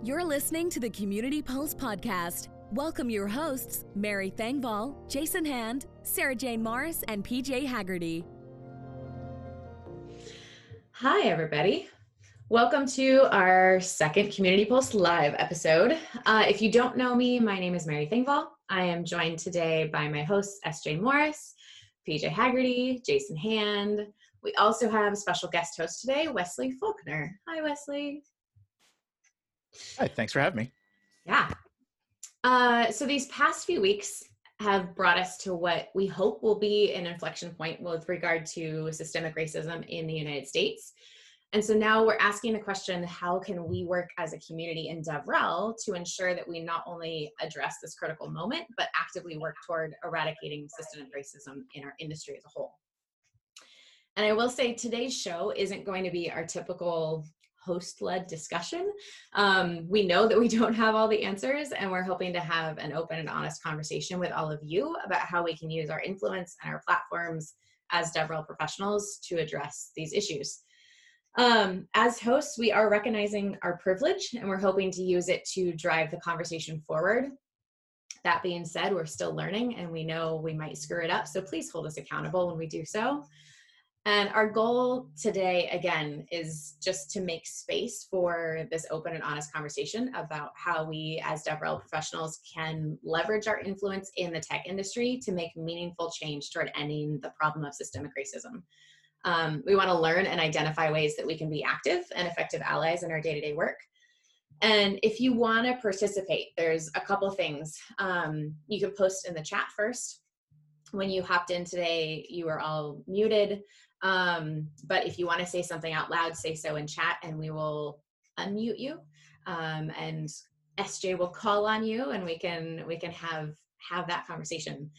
You're listening to the Community Pulse podcast. Welcome your hosts, Mary Thengvall, Jason Hand, Sarah Jane Morris, and PJ Hagerty. Hi, everybody. Welcome to our second Community Pulse Live episode. Uh, if you don't know me, my name is Mary Thengvall. I am joined today by my hosts, S.J. Morris, PJ Hagerty, Jason Hand. We also have a special guest host today, Wesley Faulkner. Hi, Wesley. Hi, thanks for having me. Yeah. Uh, so these past few weeks have brought us to what we hope will be an inflection point with regard to systemic racism in the United States. And so now we're asking the question how can we work as a community in DevRel to ensure that we not only address this critical moment, but actively work toward eradicating systemic racism in our industry as a whole? And I will say today's show isn't going to be our typical host led discussion. Um, we know that we don't have all the answers, and we're hoping to have an open and honest conversation with all of you about how we can use our influence and our platforms as DevRel professionals to address these issues. Um, as hosts, we are recognizing our privilege and we're hoping to use it to drive the conversation forward. That being said, we're still learning and we know we might screw it up, so please hold us accountable when we do so. And our goal today, again, is just to make space for this open and honest conversation about how we, as DevRel professionals, can leverage our influence in the tech industry to make meaningful change toward ending the problem of systemic racism. Um, we want to learn and identify ways that we can be active and effective allies in our day to day work. And if you want to participate, there's a couple things. Um, you can post in the chat first. When you hopped in today, you were all muted. Um, but if you want to say something out loud, say so in chat and we will unmute you. Um, and SJ will call on you and we can we can have have that conversation.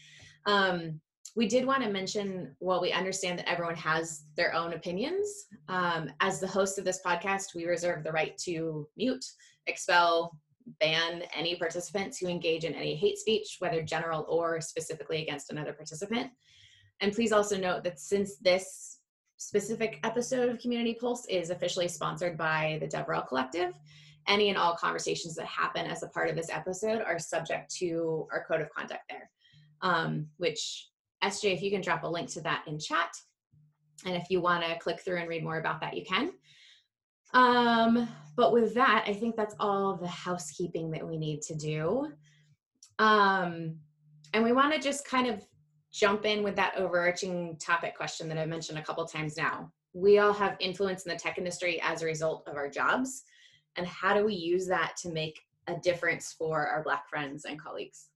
Um, we did want to mention while we understand that everyone has their own opinions um, as the host of this podcast we reserve the right to mute expel ban any participants who engage in any hate speech whether general or specifically against another participant and please also note that since this specific episode of community pulse is officially sponsored by the devrel collective any and all conversations that happen as a part of this episode are subject to our code of conduct there um, which SJ, if you can drop a link to that in chat. And if you want to click through and read more about that, you can. Um, but with that, I think that's all the housekeeping that we need to do. Um, and we want to just kind of jump in with that overarching topic question that I've mentioned a couple times now. We all have influence in the tech industry as a result of our jobs. And how do we use that to make a difference for our Black friends and colleagues?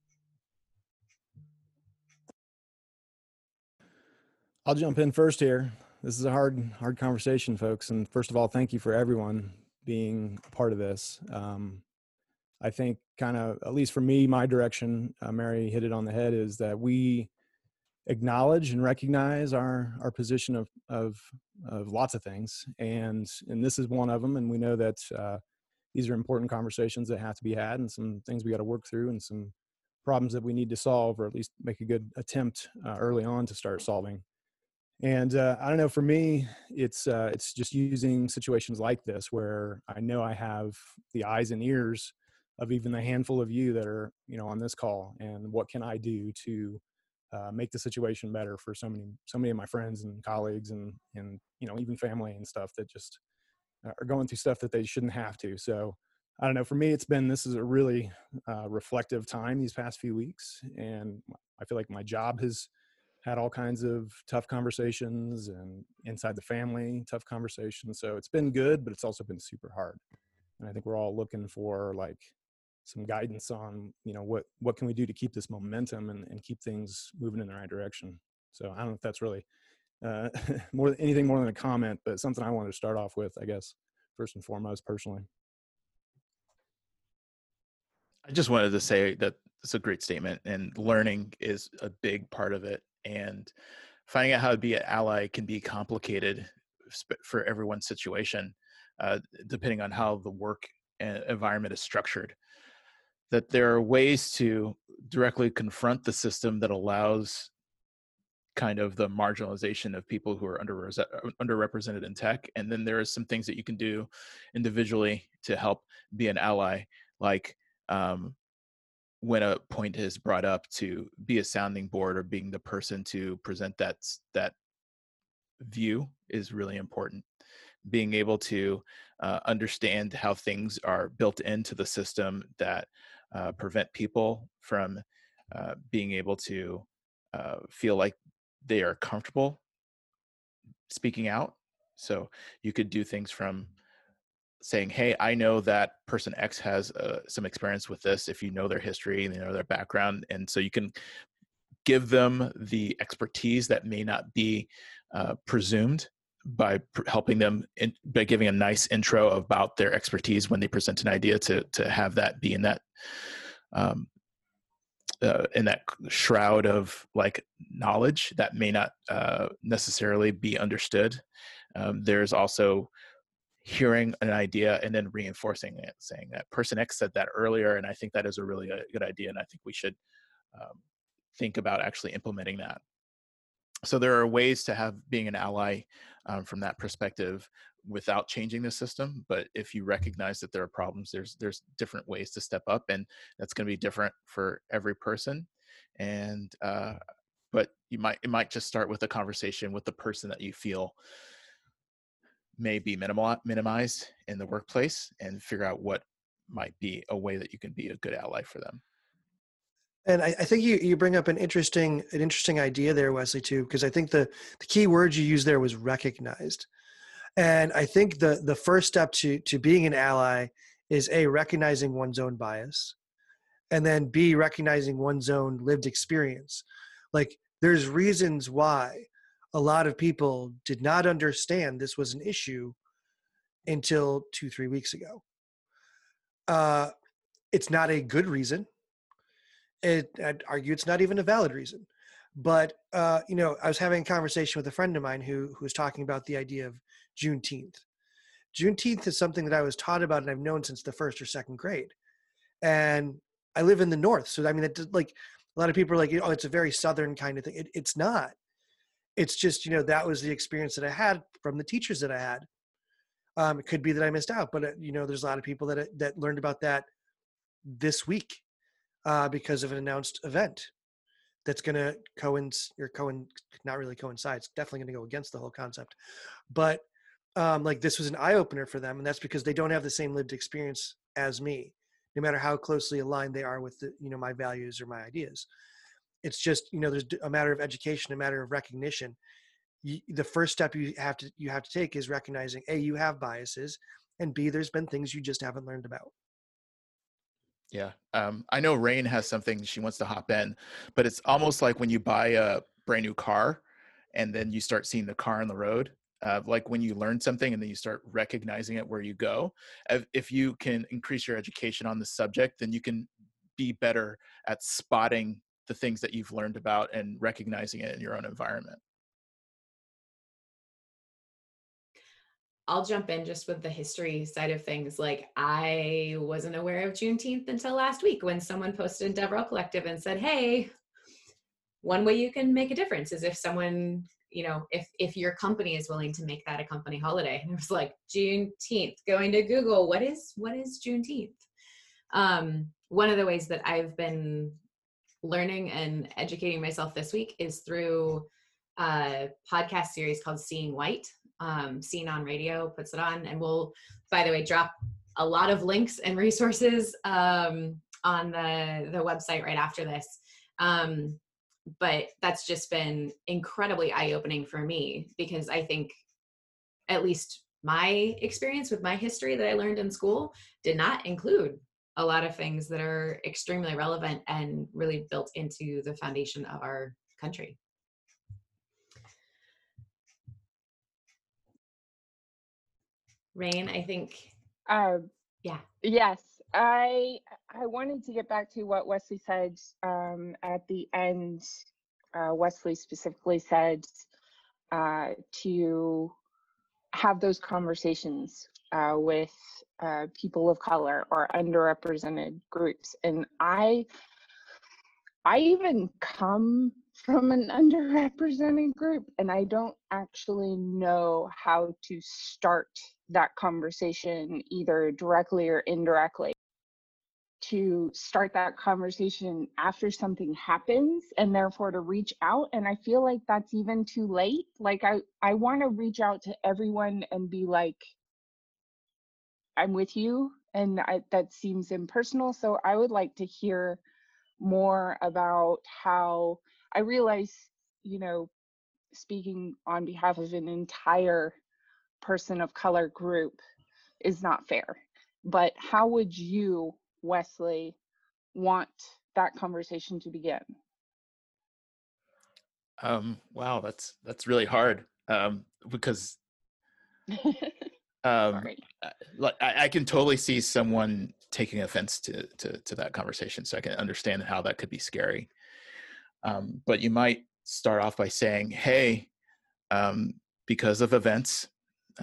I'll jump in first here. This is a hard, hard conversation, folks. And first of all, thank you for everyone being a part of this. Um, I think, kind of, at least for me, my direction, uh, Mary hit it on the head, is that we acknowledge and recognize our our position of of of lots of things, and and this is one of them. And we know that uh, these are important conversations that have to be had, and some things we got to work through, and some problems that we need to solve, or at least make a good attempt uh, early on to start solving and uh, i don't know for me it's uh, it's just using situations like this where i know i have the eyes and ears of even the handful of you that are you know on this call and what can i do to uh, make the situation better for so many so many of my friends and colleagues and and you know even family and stuff that just are going through stuff that they shouldn't have to. So i don't know for me it's been this is a really uh, reflective time these past few weeks and i feel like my job has had all kinds of tough conversations and inside the family tough conversations so it's been good but it's also been super hard and i think we're all looking for like some guidance on you know what what can we do to keep this momentum and, and keep things moving in the right direction. So i don't know if that's really uh, more anything more than a comment but something i wanted to start off with i guess first and foremost personally. I just wanted to say that it's a great statement and learning is a big part of it and finding out how to be an ally can be complicated for everyone's situation uh, depending on how the work environment is structured. That there are ways to directly confront the system that allows kind of the marginalization of people who are under underrepresented in tech and then there are some things that you can do individually to help be an ally like um, when a point is brought up to be a sounding board or being the person to present that that view is really important being able to uh, understand how things are built into the system that uh, prevent people from uh, being able to uh, feel like they are comfortable speaking out. So you could do things from saying, "Hey, I know that person X has uh, some experience with this. If you know their history and you know their background, and so you can give them the expertise that may not be uh, presumed by pr- helping them in, by giving a nice intro about their expertise when they present an idea to to have that be in that um, uh, in that shroud of like knowledge that may not uh, necessarily be understood. Um, there's also hearing an idea and then reinforcing it, saying that person X said that earlier, and I think that is a really a uh, good idea, and I think we should um, think about actually implementing that. So there are ways to have being an ally um, from that perspective without changing the system but if you recognize that there are problems there's there's different ways to step up and that's going to be different for every person and uh, but you might it might just start with a conversation with the person that you feel may be minimal minimized in the workplace and figure out what might be a way that you can be a good ally for them and I, I, think you, you bring up an interesting an interesting idea there, Wesley, too, because I think the, the key word you used there was recognized. And I think the the first step to to being an ally is a recognizing one's own bias, and then b recognizing one's own lived experience. Like there's reasons why a lot of people did not understand this was an issue until two three weeks ago. Uh, it's not a good reason. It, I'd argue it's not even a valid reason. But uh, you know, I was having a conversation with a friend of mine who who was talking about the idea of Juneteenth. Juneteenth is something that I was taught about and I've known since the first or second grade. And I live in the North. So, I mean, it, like a lot of people are like, oh, it's a very Southern kind of thing. It, it's not. It's just, you know, that was the experience that I had from the teachers that I had. Um, it could be that I missed out, but, uh, you know, there's a lot of people that, uh, that learned about that this week uh, because of an announced event that's going to coincide or coin not really coincide it's definitely going to go against the whole concept but um, like this was an eye opener for them, and that's because they don't have the same lived experience as me, no matter how closely aligned they are with the, you know my values or my ideas. It's just you know there's a matter of education, a matter of recognition. You, the first step you have to you have to take is recognizing a you have biases, and b there's been things you just haven't learned about. Yeah, um, I know Rain has something she wants to hop in, but it's almost like when you buy a brand new car, and then you start seeing the car on the road uh, like when you learn something and then you start recognizing it where you go if you can increase your education on the subject then you can be better at spotting the things that you've learned about and recognizing it in your own environment I'll jump in just with the history side of things. Like I wasn't aware of Juneteenth until last week when someone posted in DevRel Collective and said, "Hey, one way you can make a difference is if someone you know, if if your company is willing to make that a company holiday. And it was like Juneteenth. Going to Google, what is what is Juneteenth? Um, one of the ways that I've been learning and educating myself this week is through a podcast series called Seeing White. Um, Scene on Radio puts it on, and we'll, by the way, drop a lot of links and resources um, on the the website right after this. Um, but that's just been incredibly eye-opening for me because i think at least my experience with my history that i learned in school did not include a lot of things that are extremely relevant and really built into the foundation of our country rain i think uh, yeah yes I I wanted to get back to what Wesley said um, at the end. Uh, Wesley specifically said uh, to have those conversations uh, with uh, people of color or underrepresented groups, and I I even come from an underrepresented group, and I don't actually know how to start that conversation either directly or indirectly. To start that conversation after something happens and therefore to reach out. And I feel like that's even too late. Like, I, I want to reach out to everyone and be like, I'm with you. And I, that seems impersonal. So I would like to hear more about how I realize, you know, speaking on behalf of an entire person of color group is not fair. But how would you, Wesley, want that conversation to begin? Um, wow, that's that's really hard um, because um, I, I, can totally see someone taking offense to, to to that conversation, so I can understand how that could be scary. Um, but you might start off by saying, "Hey, um, because of events,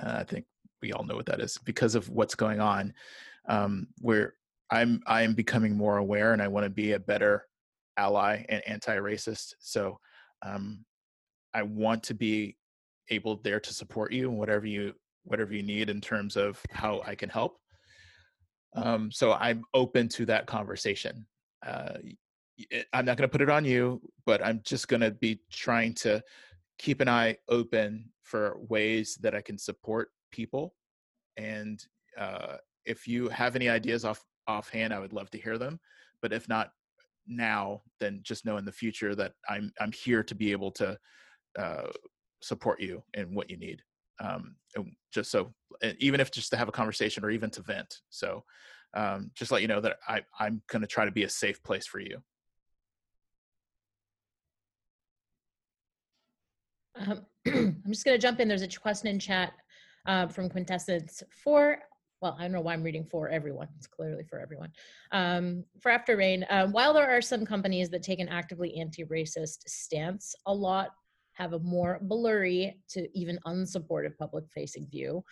uh, I think we all know what that is. Because of what's going on, um, where I'm I'm becoming more aware, and I want to be a better ally and anti-racist. So um, I want to be able there to support you and whatever you whatever you need in terms of how I can help. Um, so I'm open to that conversation. Uh, I'm not going to put it on you, but I'm just going to be trying to keep an eye open for ways that I can support people. And uh, if you have any ideas off offhand, I would love to hear them. But if not now, then just know in the future that I'm I'm here to be able to uh, support you in what you need. Um, just so, even if just to have a conversation or even to vent. So, um, just let you know that I I'm going to try to be a safe place for you. Um, I'm just going to jump in. There's a question in chat uh, from Quintessence for, well, I don't know why I'm reading for everyone. It's clearly for everyone. Um, for After Rain, uh, while there are some companies that take an actively anti-racist stance, a lot have a more blurry to even unsupportive public-facing view.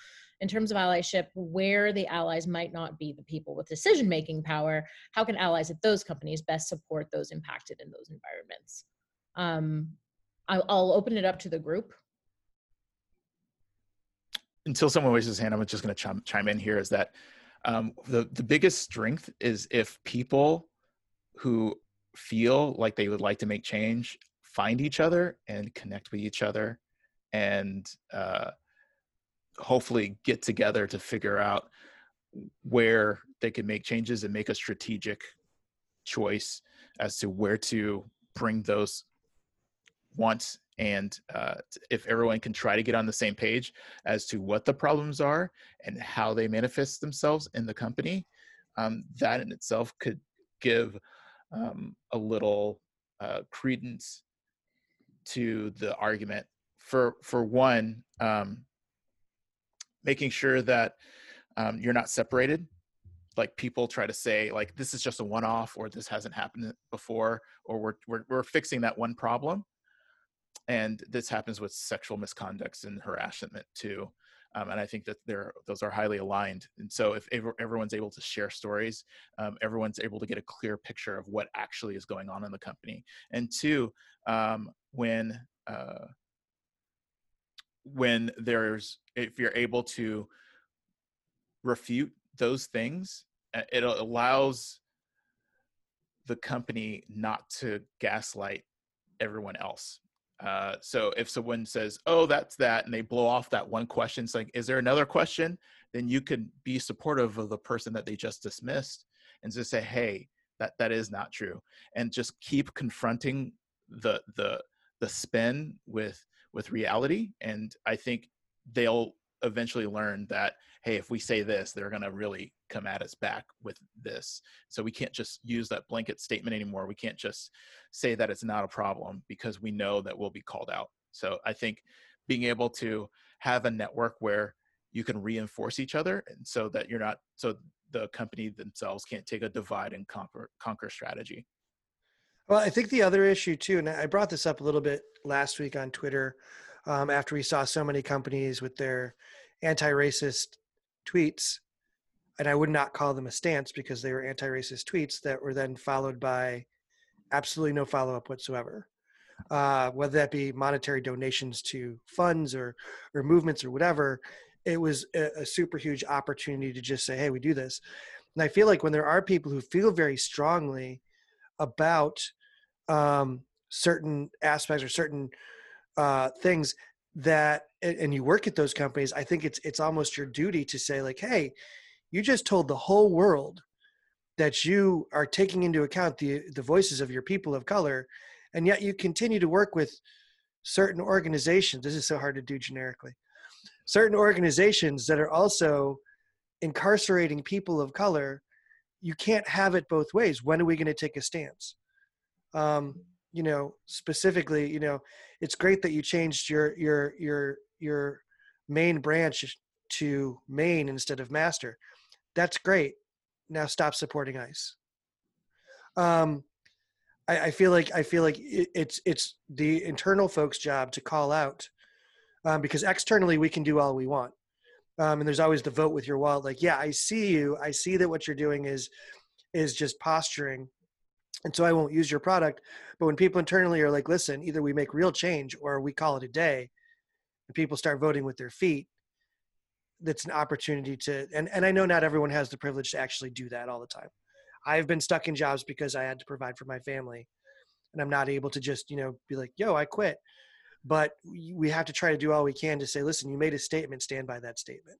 In terms of allyship, where the allies might not be the people with decision-making power, how can allies at those companies best support those impacted in those environments? Um, I'll, I'll open it up to the group. Until someone raises his hand, I'm just going to chime, chime in here. Is that um, the the biggest strength is if people who feel like they would like to make change find each other and connect with each other, and uh, hopefully get together to figure out where they can make changes and make a strategic choice as to where to bring those once and uh, if everyone can try to get on the same page as to what the problems are and how they manifest themselves in the company um, that in itself could give um, a little uh, credence to the argument for for one um, making sure that um, you're not separated. Like people try to say like this is just a one-off or this hasn't happened before or we're, we're, we're fixing that one problem and this happens with sexual misconducts and harassment too um, and i think that they're those are highly aligned and so if everyone's able to share stories um, everyone's able to get a clear picture of what actually is going on in the company and two um, when uh, when there's if you're able to refute those things it allows the company not to gaslight everyone else uh, so if someone says, "Oh, that's that," and they blow off that one question, it's like, "Is there another question?" Then you could be supportive of the person that they just dismissed, and just say, "Hey, that that is not true," and just keep confronting the the the spin with with reality. And I think they'll eventually learn that hey if we say this they're going to really come at us back with this. So we can't just use that blanket statement anymore. We can't just say that it's not a problem because we know that we'll be called out. So i think being able to have a network where you can reinforce each other and so that you're not so the company themselves can't take a divide and conquer conquer strategy. Well i think the other issue too and i brought this up a little bit last week on twitter um, after we saw so many companies with their anti-racist tweets and i would not call them a stance because they were anti-racist tweets that were then followed by absolutely no follow-up whatsoever uh, whether that be monetary donations to funds or or movements or whatever. It was a, a super huge opportunity to just say, "Hey, we do this." And I feel like when there are people who feel very strongly about um, certain aspects or certain uh, things that, and you work at those companies, I think it's it's almost your duty to say like, "Hey, you just told the whole world that you are taking into account the the voices of your people of color and yet you continue to work with certain organizations this is so hard to do generically certain organizations that are also incarcerating people of color you can't have it both ways. When are we going to take a stance? Um, you know specifically you know it's great that you changed your your your your main branch to main instead of master that's great now stop supporting ice um, I, I feel like I feel like it, it's it's the internal folks' job to call out um, because externally we can do all we want. Um, and there's always the vote with your wallet. Like, yeah, I see you. I see that what you're doing is is just posturing, and so I won't use your product. But when people internally are like, listen, either we make real change or we call it a day, and people start voting with their feet, that's an opportunity to. And and I know not everyone has the privilege to actually do that all the time. I've been stuck in jobs because I had to provide for my family and I'm not able to just, you know, be like, yo, I quit. But we have to try to do all we can to say, listen, you made a statement, stand by that statement.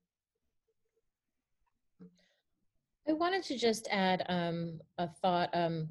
I wanted to just add um, a thought um,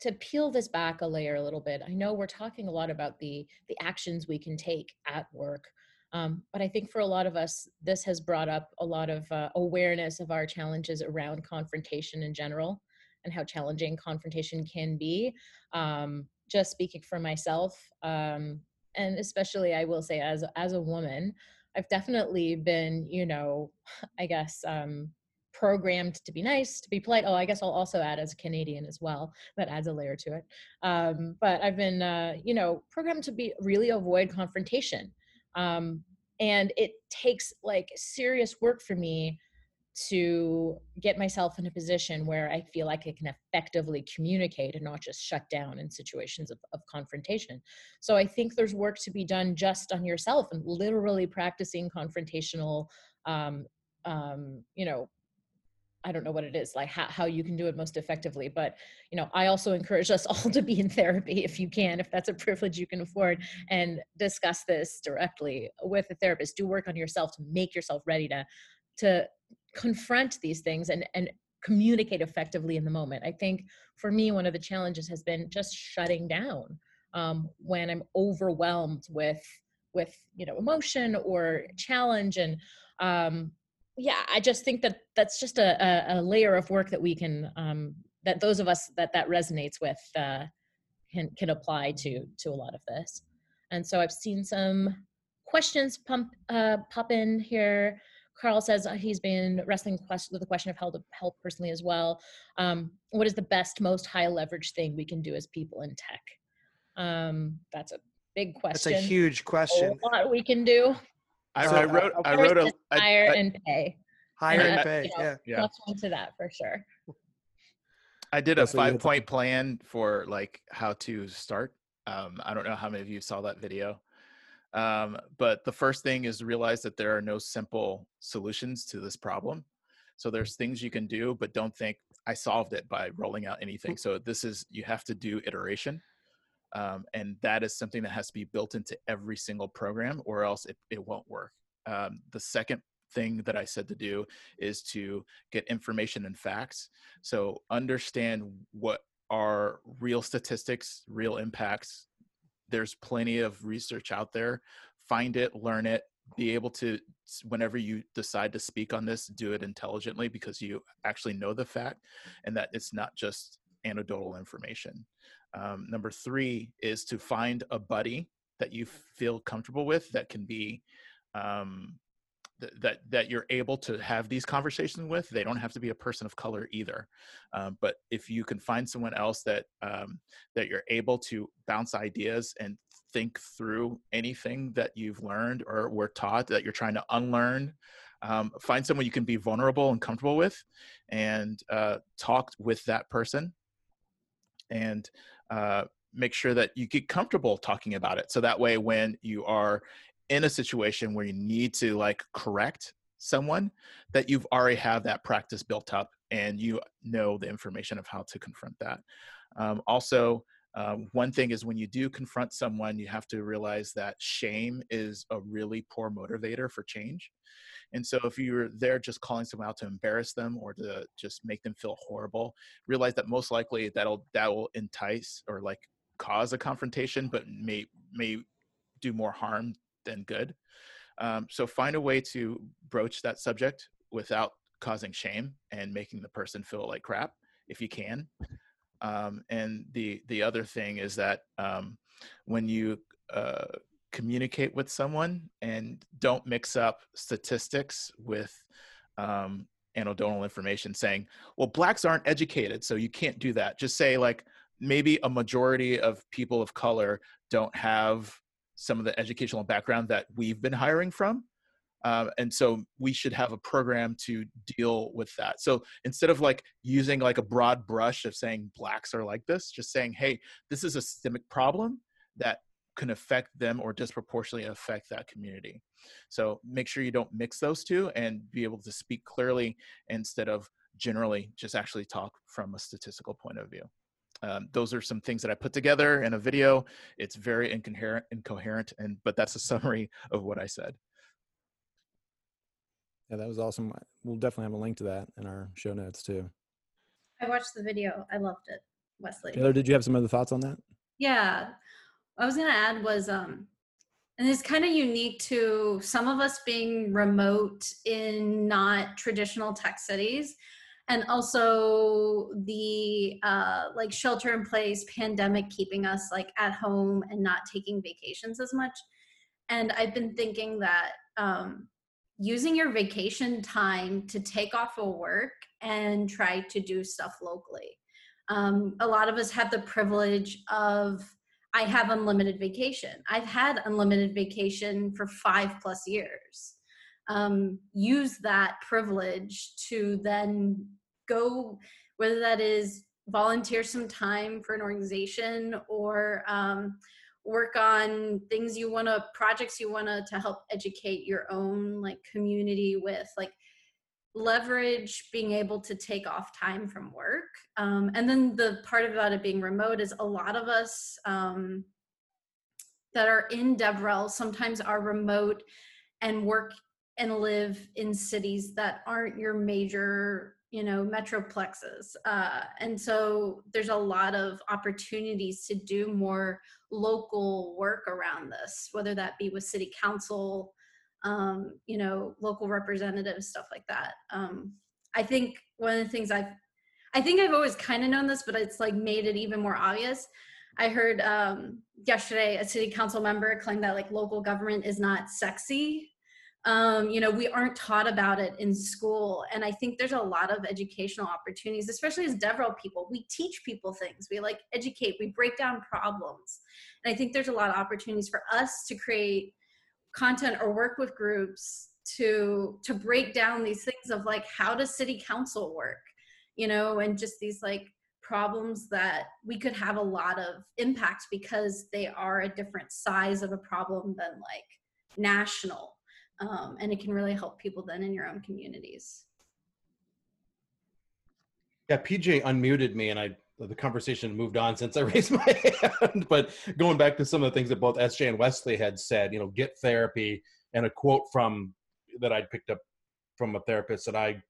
to peel this back a layer a little bit. I know we're talking a lot about the the actions we can take at work, um, but I think for a lot of us, this has brought up a lot of uh, awareness of our challenges around confrontation in general and how challenging confrontation can be. Um, just speaking for myself, um, and especially I will say as as a woman, I've definitely been, you know, I guess um, programmed to be nice, to be polite. Oh, I guess I'll also add as a Canadian as well. That adds a layer to it. Um, but I've been, uh, you know, programmed to be really avoid confrontation. Um, and it takes like serious work for me to get myself in a position where I feel like I can effectively communicate and not just shut down in situations of, of confrontation. So I think there's work to be done just on yourself and literally practicing confrontational, um, um, you know, I don't know what it is, like how, how you can do it most effectively. But, you know, I also encourage us all to be in therapy if you can, if that's a privilege you can afford, and discuss this directly with a therapist. Do work on yourself to make yourself ready to to confront these things and and communicate effectively in the moment i think for me one of the challenges has been just shutting down um, when i'm overwhelmed with with you know emotion or challenge and um, yeah i just think that that's just a, a, a layer of work that we can um, that those of us that that resonates with uh, can can apply to to a lot of this and so i've seen some questions pump uh, pop in here Carl says uh, he's been wrestling with the question of how to help personally as well. Um, what is the best, most high leverage thing we can do as people in tech? Um, that's a big question. That's a huge question. A lot we can do. I, so, I wrote. I wrote a hire I, and pay. Hire and, and pay. You know, yeah. Yeah. into that for sure. I did a five point plan for like how to start. Um, I don't know how many of you saw that video. Um, but the first thing is realize that there are no simple solutions to this problem. So there's things you can do, but don't think I solved it by rolling out anything. So this is you have to do iteration. Um, and that is something that has to be built into every single program or else it, it won't work. Um, the second thing that I said to do is to get information and facts. So understand what are real statistics, real impacts, there's plenty of research out there find it learn it be able to whenever you decide to speak on this do it intelligently because you actually know the fact and that it's not just anecdotal information. Um, number three is to find a buddy that you feel comfortable with that can be um, that that you're able to have these conversations with. They don't have to be a person of color either. Um, but if you can find someone else that um, that you're able to bounce ideas and think through anything that you've learned or were taught that you're trying to unlearn um, find someone you can be vulnerable and comfortable with and uh, talk with that person and uh, make sure that you get comfortable talking about it. So that way when you are in a situation where you need to like correct someone that you've already have that practice built up and you know the information of how to confront that. Um, also um, one thing is when you do confront someone you have to realize that shame is a really poor motivator for change and so if you're there just calling someone out to embarrass them or to just make them feel horrible, realize that most likely that'll that will entice or like cause a confrontation, but may may do more harm than good. Um, so find a way to broach that subject without causing shame and making the person feel like crap if you can. Um, and the the other thing is that um, when you uh, communicate with someone and don't mix up statistics with um, anecdotal information saying, well, blacks aren't educated, so you can't do that. Just say, like, maybe a majority of people of color don't have some of the educational background that we've been hiring from. Um, and so we should have a program to deal with that. So instead of like using like a broad brush of saying blacks are like this, just saying, hey, this is a systemic problem that can affect them or disproportionately affect that community. So make sure you don't mix those two and be able to speak clearly instead of generally just actually talk from a statistical point of view. Um, those are some things that I put together in a video. It's very incoherent, incoherent, and but that's a summary of what I said. Yeah, that was awesome. We'll definitely have a link to that in our show notes too. I watched the video. I loved it, Wesley. Taylor, did you have some other thoughts on that? Yeah, I was gonna add was um and it's kind of unique to some of us being remote in not traditional tech cities and also the uh, like shelter in place pandemic keeping us like at home and not taking vacations as much and i've been thinking that um, using your vacation time to take off of work and try to do stuff locally um, a lot of us have the privilege of I have unlimited vacation. I've had unlimited vacation for five plus years. Um, use that privilege to then go, whether that is volunteer some time for an organization or um, work on things you want to, projects you want to to help educate your own like community with, like leverage being able to take off time from work. Um, and then the part about it being remote is a lot of us um, that are in DevRel sometimes are remote and work and live in cities that aren't your major you know metroplexes uh, and so there's a lot of opportunities to do more local work around this whether that be with city council um, you know, local representatives, stuff like that. Um, I think one of the things I've, I think I've always kind of known this, but it's like made it even more obvious. I heard um, yesterday a city council member claim that like local government is not sexy. Um, you know, we aren't taught about it in school. And I think there's a lot of educational opportunities, especially as DevRel people. We teach people things, we like educate, we break down problems. And I think there's a lot of opportunities for us to create content or work with groups to to break down these things of like how does city council work you know and just these like problems that we could have a lot of impact because they are a different size of a problem than like national um, and it can really help people then in your own communities yeah pj unmuted me and i the conversation moved on since I raised my hand. But going back to some of the things that both SJ and Wesley had said, you know, get therapy, and a quote from that I'd picked up from a therapist that I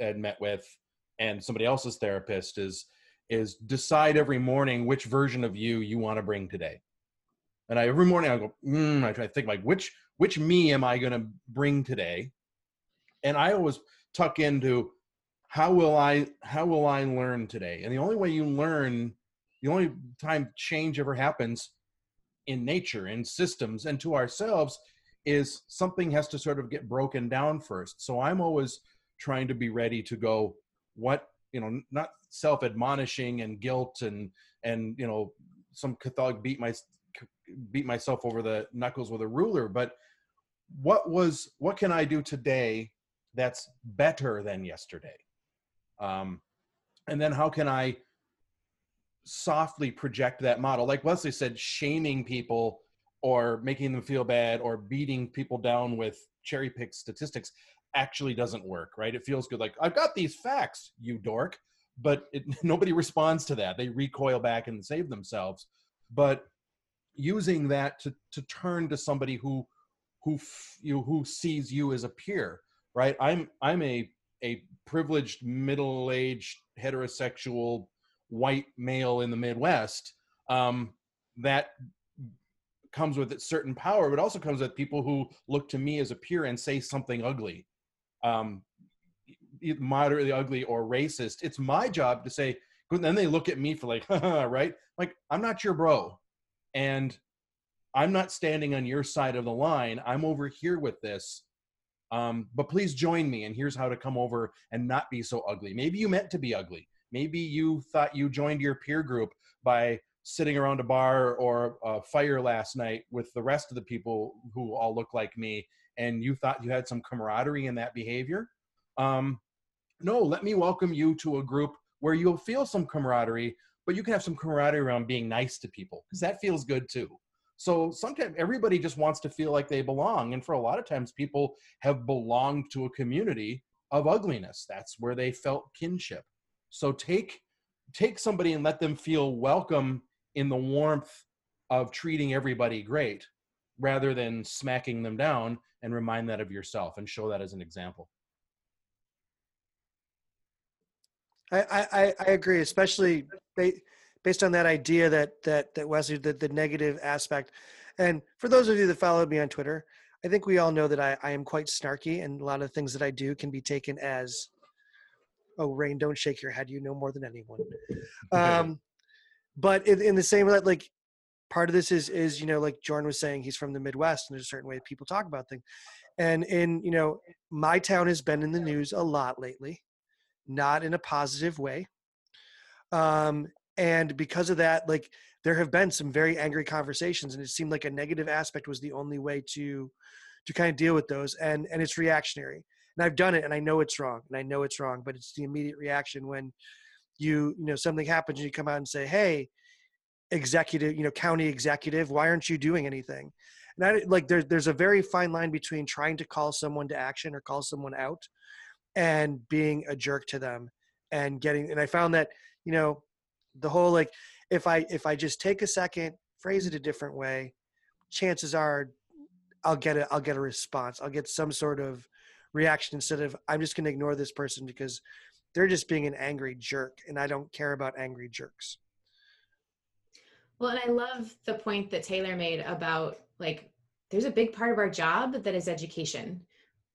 had met with, and somebody else's therapist is is decide every morning which version of you you want to bring today. And I every morning I go, mm, I try to think like which which me am I going to bring today, and I always tuck into how will i how will i learn today? And the only way you learn the only time change ever happens in nature in systems and to ourselves is something has to sort of get broken down first. So i'm always trying to be ready to go what you know not self admonishing and guilt and and you know some catholic beat my beat myself over the knuckles with a ruler but what was what can i do today that's better than yesterday um, and then how can I softly project that model. Like Wesley said, shaming people or making them feel bad or beating people down with cherry picked statistics actually doesn't work, right? It feels good. Like, I've got these facts, you dork. But it, nobody responds to that. They recoil back and save themselves. But using that to, to turn to somebody who who you who sees you as a peer right? I'm i'm a a privileged middle-aged heterosexual white male in the midwest um that comes with its certain power but also comes with people who look to me as a peer and say something ugly. Um moderately ugly or racist. It's my job to say then they look at me for like right? Like i'm not your bro and i'm not standing on your side of the line. I'm over here with this um, but please join me and here's how to come over and not be so ugly. Maybe you meant to be ugly. Maybe you thought you joined your peer group by sitting around a bar or a fire last night with the rest of the people who all look like me and you thought you had some camaraderie in that behavior? Um, no let me welcome you to a group where you'll feel some camaraderie but you can have some camaraderie around being nice to people because that feels good too. So sometimes everybody just wants to feel like they belong. And for a lot of times, people have belonged to a community of ugliness. That's where they felt kinship. So take take somebody and let them feel welcome in the warmth of treating everybody great rather than smacking them down and remind that of yourself and show that as an example. I, I, I agree, especially based on that idea that that that Wesley the, the negative aspect. And for those of you that followed me on Twitter, I think we all know that I, I am quite snarky, and a lot of things that I do can be taken as, "Oh, Rain, don't shake your head. You know more than anyone." Um, but in, in the same way, like part of this is is you know like Jordan was saying, he's from the Midwest, and there's a certain way people talk about things. And in you know, my town has been in the news a lot lately not in a positive way. Um, and because of that, like there have been some very angry conversations, and it seemed like a negative aspect was the only way to to kind of deal with those. And and it's reactionary. And I've done it, and I know it's wrong, and I know it's wrong, but it's the immediate reaction when you you know something happens and you come out and say, "Hey, executive, you know, county executive, why aren't you doing anything?" And I like there's there's a very fine line between trying to call someone to action or call someone out and being a jerk to them and getting and i found that you know the whole like if i if i just take a second phrase it a different way chances are i'll get a i'll get a response. I'll get some sort of reaction instead of i'm just going to ignore this person because they're just being an angry jerk and i don't care about angry jerks. Well and i love the point that taylor made about like there's a big part of our job that is education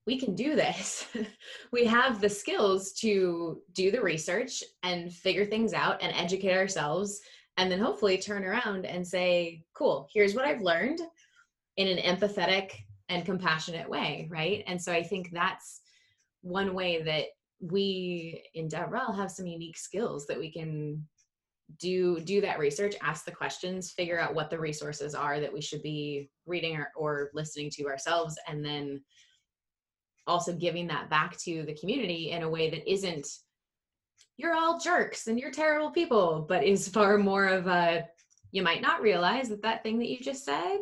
we can do this. we have the skills to do the research and figure things out and educate ourselves and then hopefully turn around and say, cool, here's what I've learned in an empathetic and compassionate way, right? And so I think that's one way that we in DevRel have some unique skills that we can do do that research ask the questions figure out what the resources are that we should be reading or, or listening to ourselves and then also giving that back to the community in a way that isn't you're all jerks and you're terrible people but is far more of a you might not realize that that thing that you just said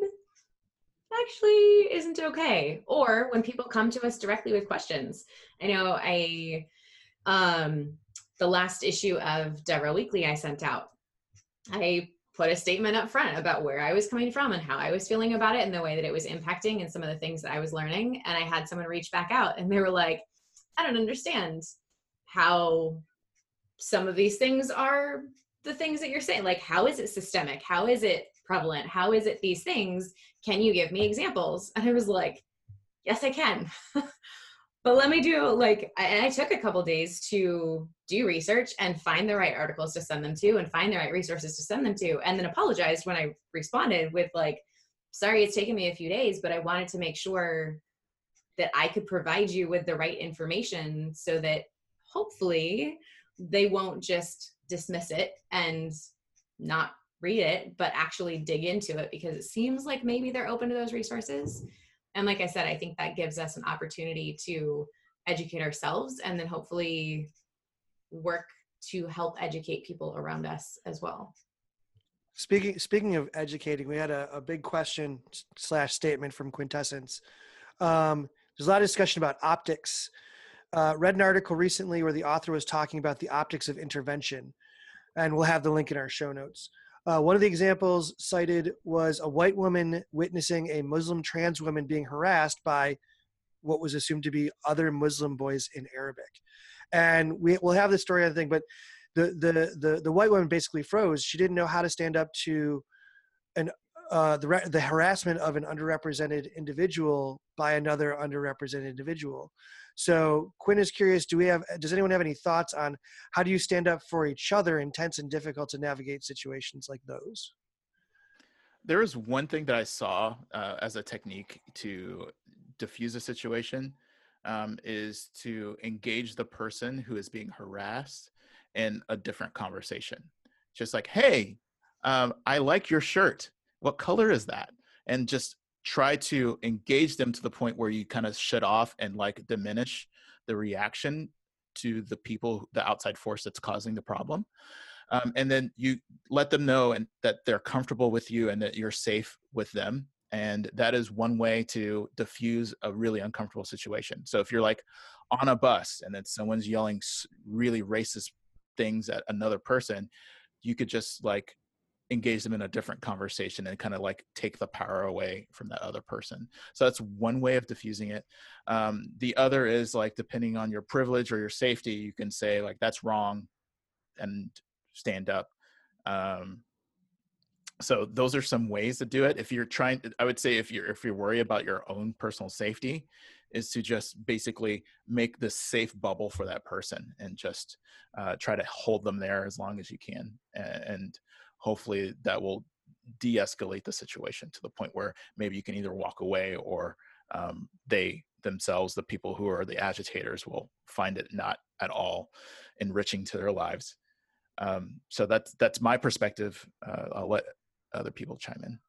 actually isn't okay or when people come to us directly with questions. I know i um the last issue of DevRel Weekly I sent out, I put a statement up front about where I was coming from and how I was feeling about it and the way that it was impacting and some of the things that I was learning. And I had someone reach back out and they were like, I don't understand how some of these things are the things that you're saying. Like, how is it systemic? How is it prevalent? How is it these things? Can you give me examples? And I was like, yes, I can. but let me do like I, I took a couple days to do research and find the right articles to send them to and find the right resources to send them to and then apologized when i responded with like sorry it's taken me a few days but i wanted to make sure that i could provide you with the right information so that hopefully they won't just dismiss it and not read it but actually dig into it because it seems like maybe they're open to those resources and like i said i think that gives us an opportunity to educate ourselves and then hopefully work to help educate people around us as well. Speaking speaking of educating, we had a, a big question slash statement from Quintessence. Um, there's a lot of discussion about optics. Uh, read an article recently where the author was talking about the optics of intervention, and we'll have the link in our show notes. Uh, one of the examples cited was a white woman witnessing a Muslim trans woman being harassed by what was assumed to be other Muslim boys in Arabic. And we will have the story, I think, but the, the, the, the white woman basically froze. She didn't know how to stand up to an, uh, the, the harassment of an underrepresented individual by another underrepresented individual. So Quinn is curious, do we have, does anyone have any thoughts on how do you stand up for each other in tense and difficult to navigate situations like those? There is one thing that I saw uh, as a technique to diffuse a situation um, is to engage the person who is being harassed in a different conversation. Just like, hey, um, I like your shirt. What color is that? And just try to engage them to the point where you kind of shut off and like diminish the reaction to the people, the outside force that's causing the problem. Um, and then you let them know and that they're comfortable with you and that you're safe with them and that is one way to diffuse a really uncomfortable situation so if you're like on a bus and then someone's yelling really racist things at another person you could just like engage them in a different conversation and kind of like take the power away from that other person. So that's one way of diffusing it. Um, the other is like depending on your privilege or your safety you can say like that's wrong and stand up. Um, so those are some ways to do it. If you're trying i would say if you're if you're worried about your own personal safety is to just basically make this safe bubble for that person and just uh, try to hold them there as long as you can and hopefully that will de-escalate the situation to the point where maybe you can either walk away or um, they themselves the people who are the agitators will find it not at all enriching to their lives um, so that's that's my perspective uh, i'll let other people chime in.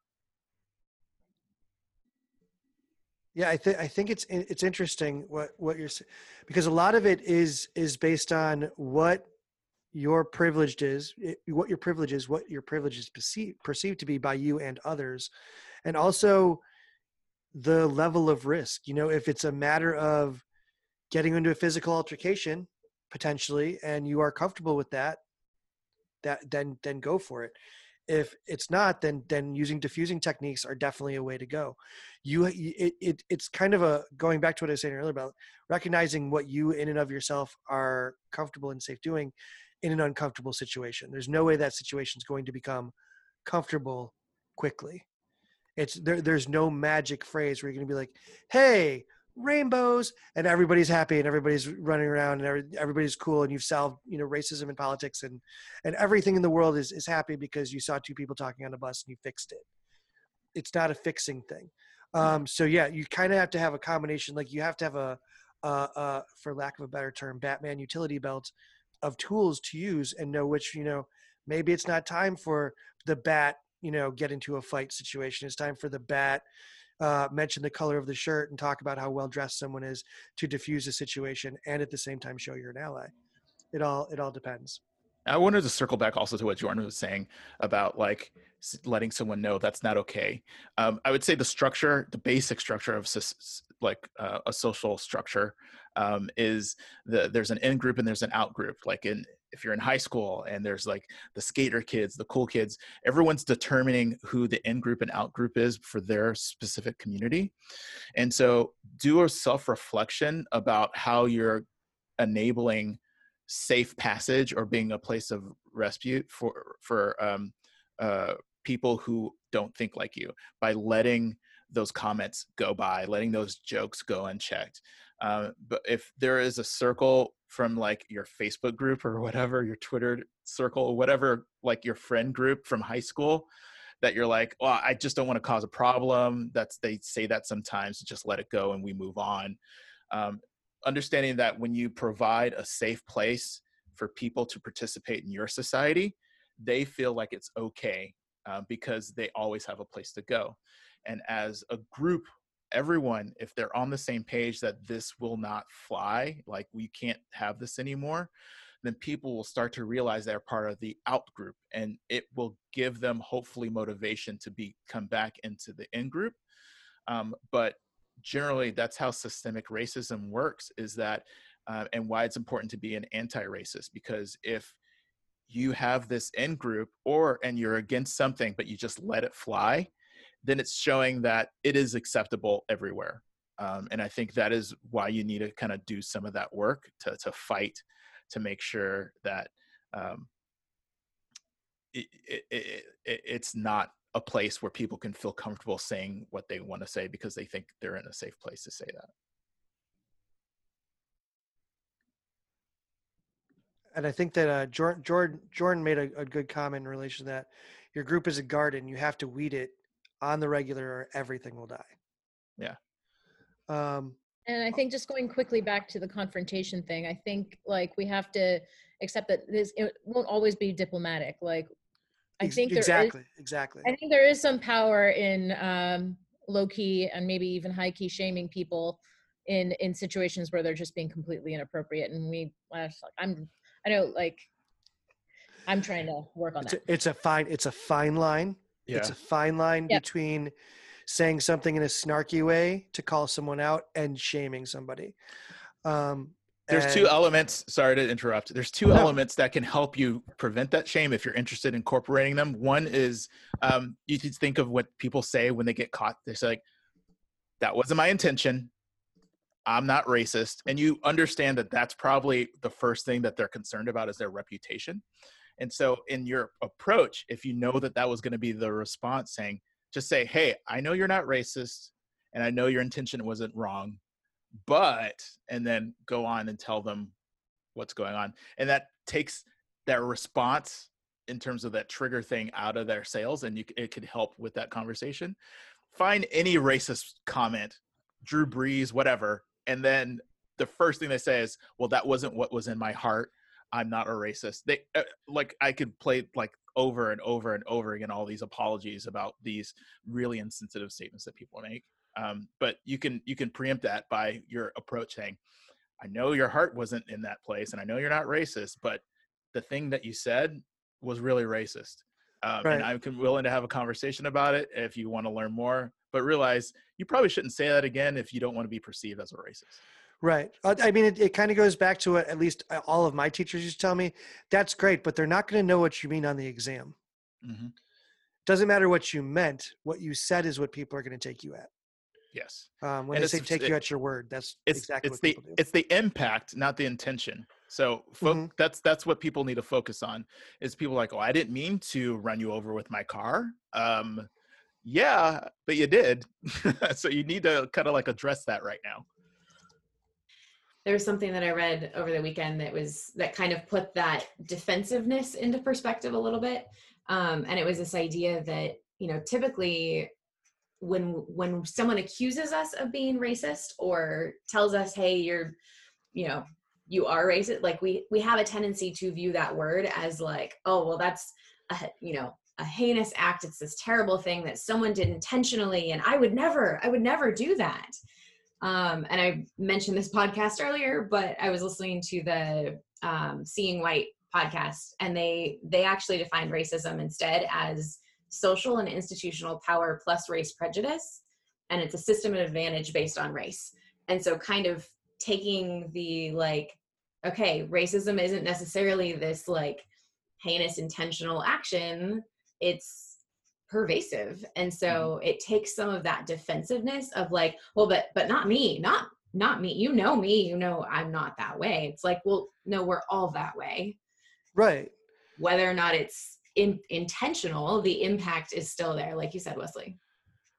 Yeah, I think I think it's it's interesting what what you're saying because a lot of it is is based on what your privileged is, eh, what your privilege is, what your privilege is perceived perceived to be by you and others, and also the level of risk. You know, if it's a matter of getting into a physical altercation potentially, and you are comfortable with that, that then then go for it if it's not then then using diffusing techniques are definitely a way to go you it, it it's kind of a going back to what i was saying earlier about recognizing what you in and of yourself are comfortable and safe doing in an uncomfortable situation. There's no way that situation is going to become comfortable quickly. It's there there's no magic phrase where you're going to be like hey rainbows and everybody's happy and everybody's running around and everybody's cool and you've solved you know racism and politics and and everything in the world is is happy because you saw two people talking on a bus and you fixed it. It's not a fixing thing. Um so yeah you kind of have to have a combination like you have to have a uh, uh for lack of a better term batman utility belt of tools to use and know which you know maybe it's not time for the bat you know get into a fight situation. It's time for the bat uh, mention the color of the shirt and talk about how well dressed someone is to diffuse a situation and at the same time show you're an ally. It all it all depends. I wanted to circle back also to what jordan was saying about like letting someone know that's not okay. Um, i would say the structure the basic structure of like uh, a social structure um, is the there's an in group and there's an out group like in if you're in high school and there's like the skater kids, the cool kids, everyone's determining who the in group and out group is for their specific community. And so do a self reflection about how you're enabling safe passage or being a place of respite for, for um, uh, people who don't think like you by letting those comments go by, letting those jokes go unchecked. Uh, but if there is a circle from like your Facebook group or whatever, your Twitter circle, whatever, like your friend group from high school, that you're like, well, I just don't want to cause a problem. That's they say that sometimes. Just let it go and we move on. Um, understanding that when you provide a safe place for people to participate in your society, they feel like it's okay uh, because they always have a place to go. And as a group everyone if they're on the same page that this will not fly like we can't have this anymore then people will start to realize they're part of the out group and it will give them hopefully motivation to be come back into the in group. Um, but generally that's how systemic racism works is that uh, and why it's important to be an anti-racist because if you have this in group or and you're against something but you just let it fly then it's showing that it is acceptable everywhere um, and i think that is why you need to kind of do some of that work to, to fight to make sure that um, it, it, it, it's not a place where people can feel comfortable saying what they want to say because they think they're in a safe place to say that. And I think that uh, Jordan, Jordan, Jordan made a, a good comment in relation to that. Your group is a garden. You have to weed it on the regular or everything will die. Yeah. Um, And I think just going quickly back to the confrontation thing, I think like we have to accept that this it won't always be diplomatic. Like I ex- think there is- exactly, exactly. I think there is some power in um, low key and maybe even high key shaming people in in situations where they're just being completely inappropriate. And we, well, it's like, I'm, I know, like, I'm trying to work on It's that. a, it's a fine, it's a fine line. Yeah. It's a fine line Yep. between saying something in a snarky way to call someone out and shaming somebody. Um, There's two elements. Sorry to interrupt. There's two No. elements that can help you prevent that shame if you're interested in incorporating them. One is um, you should think of what people say when they get caught. They say like, "That wasn't my intention. I'm not racist," and you understand that that's probably the first thing that they're concerned about is their reputation. And so, in your approach, if you know that that was going to be the response, saying, "Just say, hey, I know you're not racist, and I know your intention wasn't wrong." but and then go on and tell them what's going on and that takes that response in terms of that trigger thing out of their sales and you, it could help with that conversation find any racist comment drew brees whatever and then the first thing they say is well that wasn't what was in my heart i'm not a racist they uh, like i could play like over and over and over again all these apologies about these really insensitive statements that people make um, but you can you can preempt that by your approach saying i know your heart wasn't in that place and i know you're not racist but the thing that you said was really racist um, Right. and i'm willing to have a conversation about it if you want to learn more but realize you probably shouldn't say that again if you don't want to be perceived as a racist Right. I mean, it, it kind of goes back to what at least uh, all of my teachers used to tell me. That's great, but they're not going to know what you mean on the exam. hmm Doesn't matter what you meant. What you said is what people are going to take you at. yes Um, when And they say take it- you at your word, that's it's exactly it's what the people do. it's the impact not the intention so fo- Mhm. that's that's what people need to focus on is people like oh i didn't mean to run you over with my car um yeah but you did so you need to kind of like address that right now there was something that I read over the weekend that was that kind of put that defensiveness into perspective a little bit. Um, and it was this idea that you know typically when when someone accuses us of being racist or tells us hey you're you know you are racist like we we have a tendency to view that word as like oh well that's a you know a heinous act it's this terrible thing that someone did intentionally and i would never i would never do that um, and I mentioned this podcast earlier, but I was listening to the um, Seeing White podcast, and they they actually defined racism instead as social and institutional power plus race prejudice, and it's a system of advantage based on race. And so, kind of taking the like, okay, racism isn't necessarily this like heinous intentional action; it's pervasive and mm-hmm. so it takes some of that defensiveness of like well but but not me not not me you know me you know i'm not that way it's like well no we're all that way right. whether or not it's in, intentional the impact is still there like you said wesley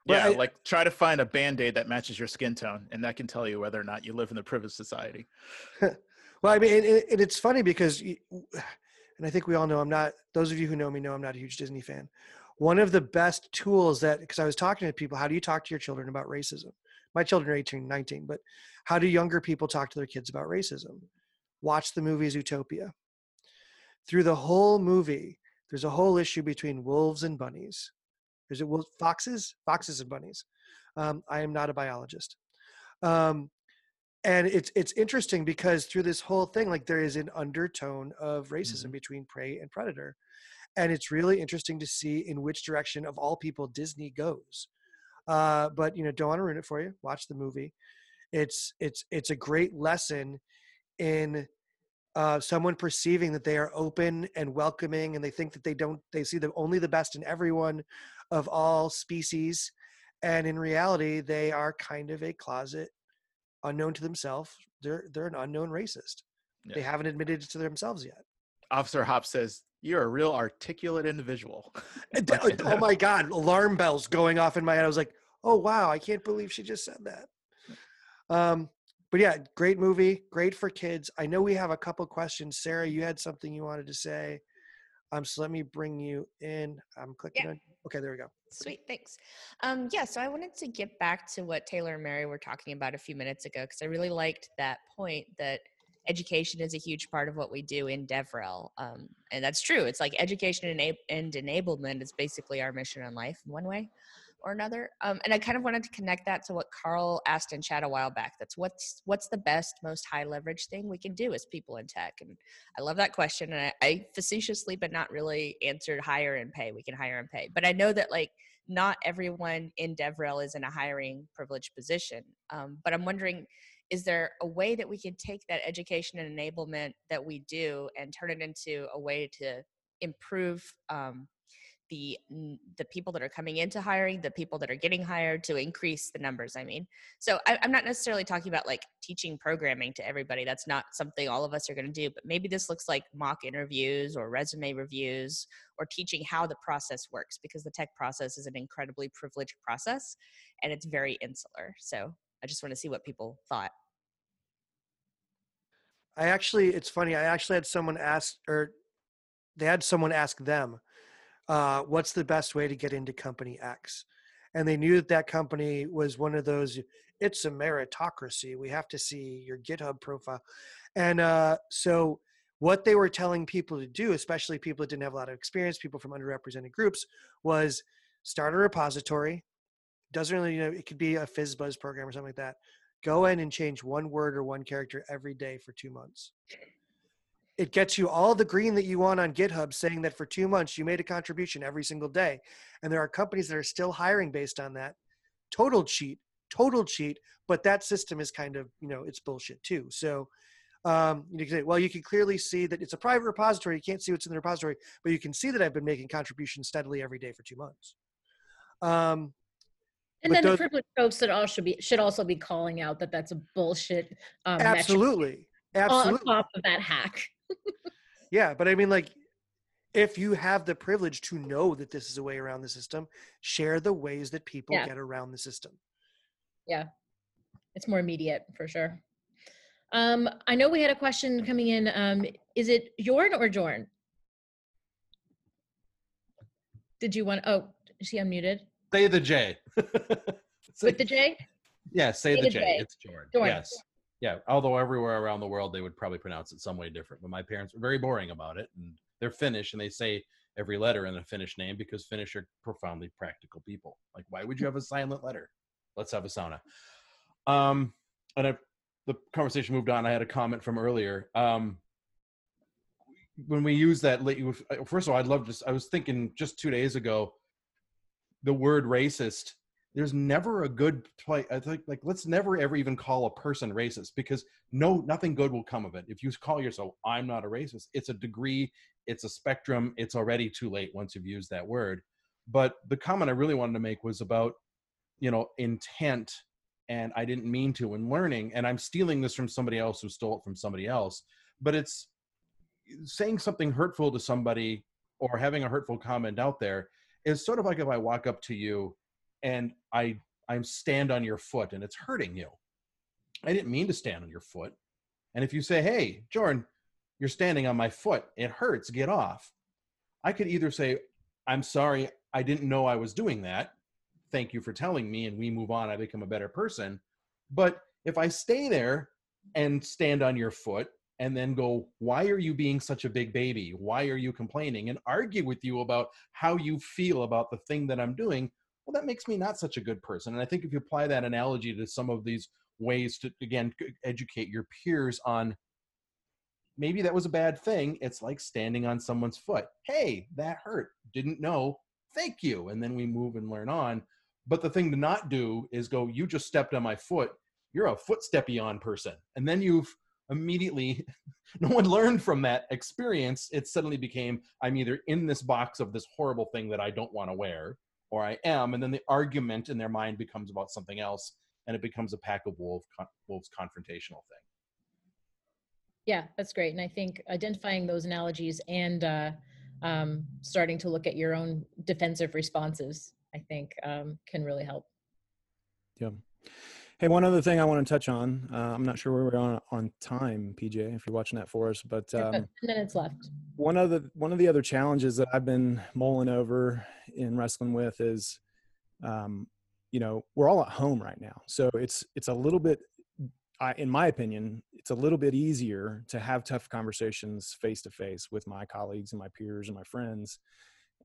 yeah I- like try to find a band-aid that matches your skin tone and that can tell you whether or not you live in the privileged society Well, I mean, it, it, it- it's funny because, and I think we all know I'm not. Those of you who know me know I'm not a huge Disney fan. One of the best tools that, because I was talking to people, how do you talk to your children about racism? My children are 18, 19, but how do younger people talk to their kids about racism? Watch the movie Zootopia. Through the whole movie, there's a whole issue between wolves and bunnies. there's it wolves, foxes? Foxes and bunnies. Um, I am not a biologist. Um, and it's it's interesting because through this whole thing like there is an undertone of racism Mhm. between prey and predator and it's really interesting to see in which direction of all people disney goes. Uh, but you know don't want to ruin it for you watch the movie. It's it's it's a great lesson in uh, someone perceiving that they are open and welcoming and they think that they don't they see the only the best in everyone of all species and in reality they are kind of a closet unknown to themselves. They're they're an unknown racist. They haven't admitted it to themselves yet. Officer Hopps says, "You're a real articulate individual." Oh my god alarm bells going off in my head. I was like oh wow i can't believe she just said that. Um but yeah great movie great for kids. I know we have a couple questions. Sarah you had something you wanted to say. Um so let me bring you in. I'm clicking Yeah. on okay there we go. Sweet, thanks. Um, yeah, so I wanted to get back to what Taylor and Mary were talking about a few minutes ago because I really liked that point that education is a huge part of what we do in DevRel. Um, and that's true. It's like education and, and enablement is basically our mission in life in one way or another. Um, and I kind of wanted to connect that to what Carl asked in chat a while back. That's what's what's the best, most high leverage thing we can do as people in tech. And I love that question. And I, I facetiously, but not really answered hire and pay. We can hire and pay. But I know that like not everyone in DevRel is in a hiring privileged position. Um, but I'm wondering, is there a way that we can take that education and enablement that we do and turn it into a way to improve um, the the people that are coming into hiring, the people that are getting hired, to increase the numbers? I mean, so I, I'm not necessarily talking about like teaching programming to everybody. That's not something all of us are going to do. But maybe this looks like mock interviews or resume reviews or teaching how the process works because the tech process is an incredibly privileged process and it's very insular. So I just want to see what people thought. I actually, it's funny. I actually had someone ask, or they had someone ask them, uh, "What's the best way to get into company X?" And they knew that that company was one of those. It's a meritocracy. We have to see your GitHub profile, and uh, so what they were telling people to do, especially people that didn't have a lot of experience, people from underrepresented groups, was start a repository. Doesn't really, you know, it could be a fizz buzz program or something like that go in and change one word or one character every day for two months. It gets you all the green that you want on GitHub saying that for two months you made a contribution every single day. And there are companies that are still hiring based on that. Total cheat, total cheat, but that system is kind of, you know, it's bullshit too. So um, you can say, well, you can clearly see that it's a private repository. You can't see what's in the repository, but you can see that I've been making contributions steadily every day for two months. Um, And But then the privileged folks that all should be should also be calling out that that's a bullshit. Um, metric absolutely. On Absolutely. top of that hack. Yeah, but I mean, like, if you have the privilege to know that this is a way around the system, share the ways that people Yeah. get around the system. Yeah, it's more immediate for sure. Um, I know we had a question coming in. Um, is it Jorn or Jorn? Did you want? Oh, is he unmuted? Say the J. Say- With the J? yeah, say say the the J. J. It's Jordan. Jordan. Yes. Yeah. Although everywhere around the world they would probably pronounce it some way different. But my parents were very boring about it. And they're Finnish and they say every letter in a Finnish name because Finnish are profoundly practical people. Like, why would you have a silent letter? Let's have a sauna. Um, and I, the conversation moved on. I had a comment from earlier. Um, when we use that, first of all, I'd love to. I was thinking just two days ago, the word racist there's never a good play i think like let's never ever even call a person racist because no nothing good will come of it. If you call yourself i'm not a racist it's a degree it's a spectrum it's already too late once you've used that word. But the comment i really wanted to make was about you know intent and i didn't mean to in learning and i'm stealing this from somebody else who stole it from somebody else. But it's saying something hurtful to somebody or having a hurtful comment out there is sort of like if I walk up to you and I I'm stand on your foot and it's hurting you. I didn't mean to stand on your foot. And if you say, "Hey, Jordan, you're standing on my foot. It hurts. Get off." I could either say, "I'm sorry. I didn't know I was doing that. Thank you for telling me." And we move on. I become a better person. But if I stay there and stand on your foot and then go, why are you being such a big baby? Why are you complaining? And argue with you about how you feel about the thing that I'm doing. Well, that makes me not such a good person. And I think if you apply that analogy to some of these ways to again educate your peers on maybe that was a bad thing it's like standing on someone's foot hey that hurt didn't know thank you and then we move and learn on but the thing to not do is go you just stepped on my foot you're a foot steppy on person and then you've immediately no one learned from that experience it suddenly became i'm either in this box of this horrible thing that i don't want to wear or i am and then the argument in their mind becomes about something else and it becomes a pack of wolf, wolves confrontational thing Yeah, that's great. And I think identifying those analogies and uh, um, starting to look at your own defensive responses, I think, um, can really help. Yeah. Hey, one other thing I want to touch on. Uh, I'm not sure where we're on on time, PJ, if you're watching that for us, but um, 10 minutes left. one of the one of the other challenges that I've been mulling over in wrestling with is, um, you know, we're all at home right now, so it's it's a little bit, I, in my opinion, it's a little bit easier to have tough conversations face to face with my colleagues and my peers and my friends,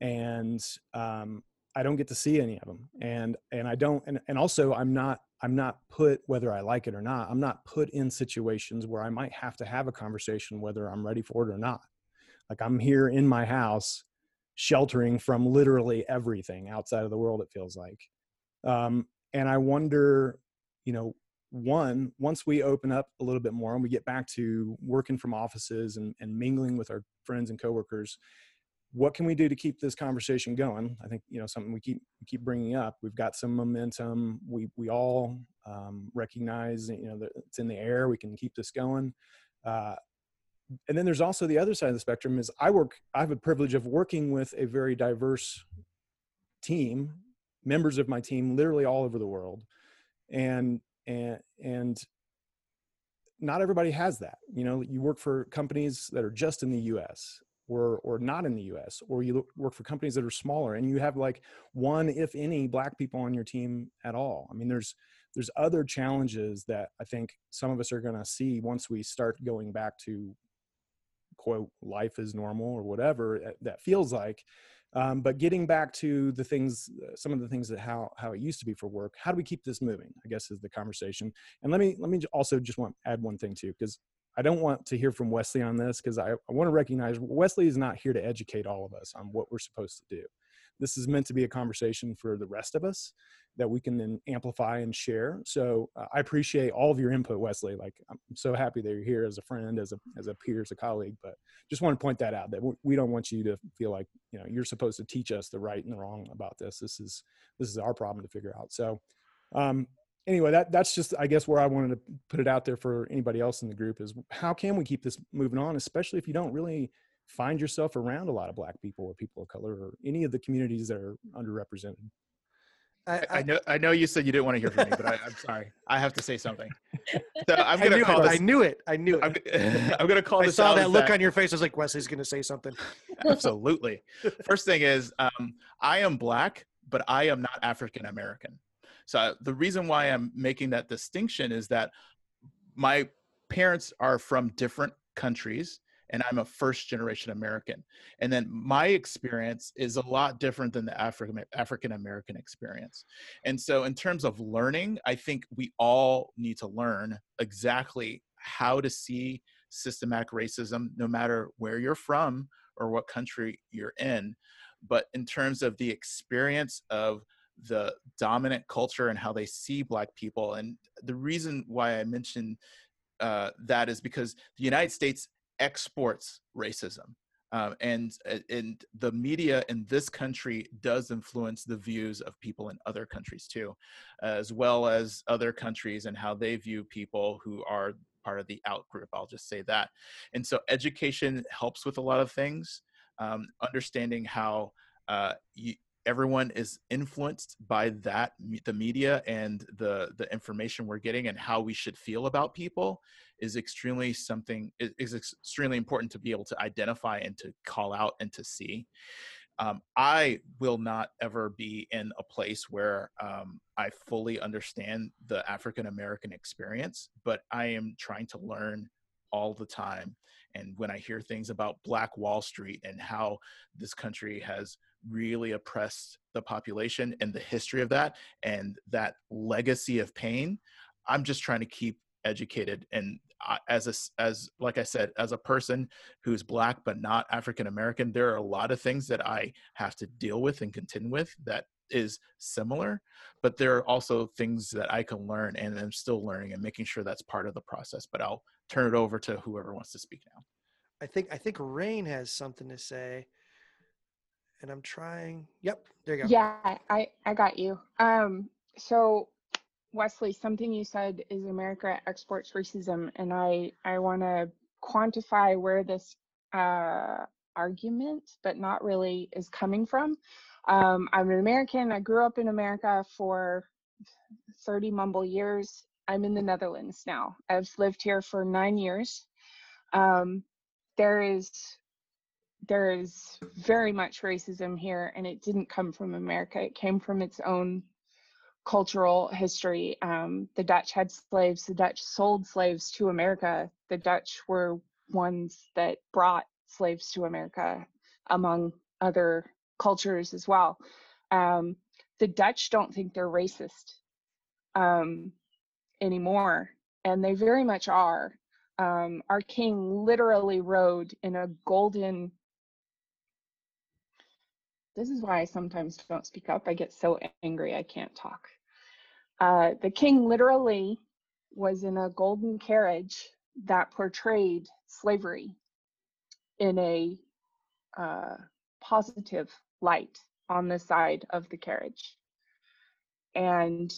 and um, I don't get to see any of them, and and I don't, and and also I'm not I'm not put whether I like it or not. I'm not put in situations where I might have to have a conversation whether I'm ready for it or not like i'm here in my house sheltering from literally everything outside of the world it feels like um, and i wonder you know one once we open up a little bit more and we get back to working from offices and, and mingling with our friends and coworkers what can we do to keep this conversation going? I think you know something we keep we keep bringing up. We've got some momentum. We we all um, recognize you know that it's in the air. We can keep this going. Uh, and then there's also the other side of the spectrum is i work i have a privilege of working with a very diverse team members of my team literally all over the world. And and and not everybody has that. You know you work for companies that are just in the us or or not in the us or you look- work for companies that are smaller and you have like one if any black people on your team at all. I mean there's there's other challenges that i think some of us are going to see once we start going back to quote life is normal or whatever that- feels like. Um, but getting back to the things uh, some of the things that how how it used to be for work how do we keep this moving i guess is the conversation. And let me let me also just want add one thing too because i don't want to hear from wesley on this because I, I want to recognize wesley is not here to educate all of us on what we're supposed to do this is meant to be a conversation for the rest of us that we can then amplify and share. So uh, I appreciate all of your input, Wesley. Like I'm so happy that you're here as a friend, as a as a peer, as a colleague. But just want to point that out that we don't want you to feel like you know you're supposed to teach us the right and the wrong about this. This is this is our problem to figure out. So um, anyway, that that's just I guess where I wanted to put it out there for anybody else in the group is how can we keep this moving on, especially if you don't really find yourself around a lot of black people or people of color or any of the communities that are underrepresented. I, I know I know you said you didn't want to hear from me, but I, I'm sorry. I have to say something. So I'm gonna knew call it. this. I knew it. I knew it. I'm, I'm gonna call I this saw out that as look on your face. I was like, Wesley's going to say something. Absolutely. First thing is, um, I am black, but I am not African American. So the reason why I'm making that distinction is that my parents are from different countries and I'm a first generation American. And then my experience is a lot different than the African American experience. And so in terms of learning, I think we all need to learn exactly how to see systematic racism no matter where you're from or what country you're in. But in terms of the experience of the dominant culture and how they see black people. And the reason why i mention uh, that is because the united states exports racism um, and uh, and the media in this country does influence the views of people in other countries too as well as other countries and how they view people who are part of the out group i'll just say that. And so education helps with a lot of things um, understanding how uh, you, everyone is influenced by that the media and the the information we're getting and how we should feel about people is extremely something is, extremely important to be able to identify and to call out and to see. Um, i will not ever be in a place where um, i fully understand the african american experience but i am trying to learn all the time. And when i hear things about black wall street and how this country has really oppressed the population and the history of that and that legacy of pain I'm just trying to keep educated and I- as a as like I said, as a person who's black but not African American, there are a lot of things that I have to deal with and contend with that is similar, but there are also things that I can learn and I'm still learning and making sure that's part of the process. But I'll turn it over to whoever wants to speak now. I think I think Rain has something to say, and I'm trying. Yep, there you go. Yeah, I I got you. Um, so Wesley, something you said is America exports racism, and I I want to quantify where this uh, argument, but not really, is coming from. Um, I'm an American. I grew up in America for 30 mumble years. I'm in the Netherlands now. I've lived here for nine years. Um, there is there is very much racism here and it didn't come from america. It came from its own cultural history. Um, the dutch had slaves the dutch sold slaves to america. The dutch were ones that brought slaves to america among other cultures as well. Um, the dutch don't think they're racist um, anymore and they very much are. Um, our king literally rode in a golden this is why I sometimes don't speak up. I get so angry I can't talk. Uh, the king literally was in a golden carriage that portrayed slavery in a uh, positive light on the side of the carriage. And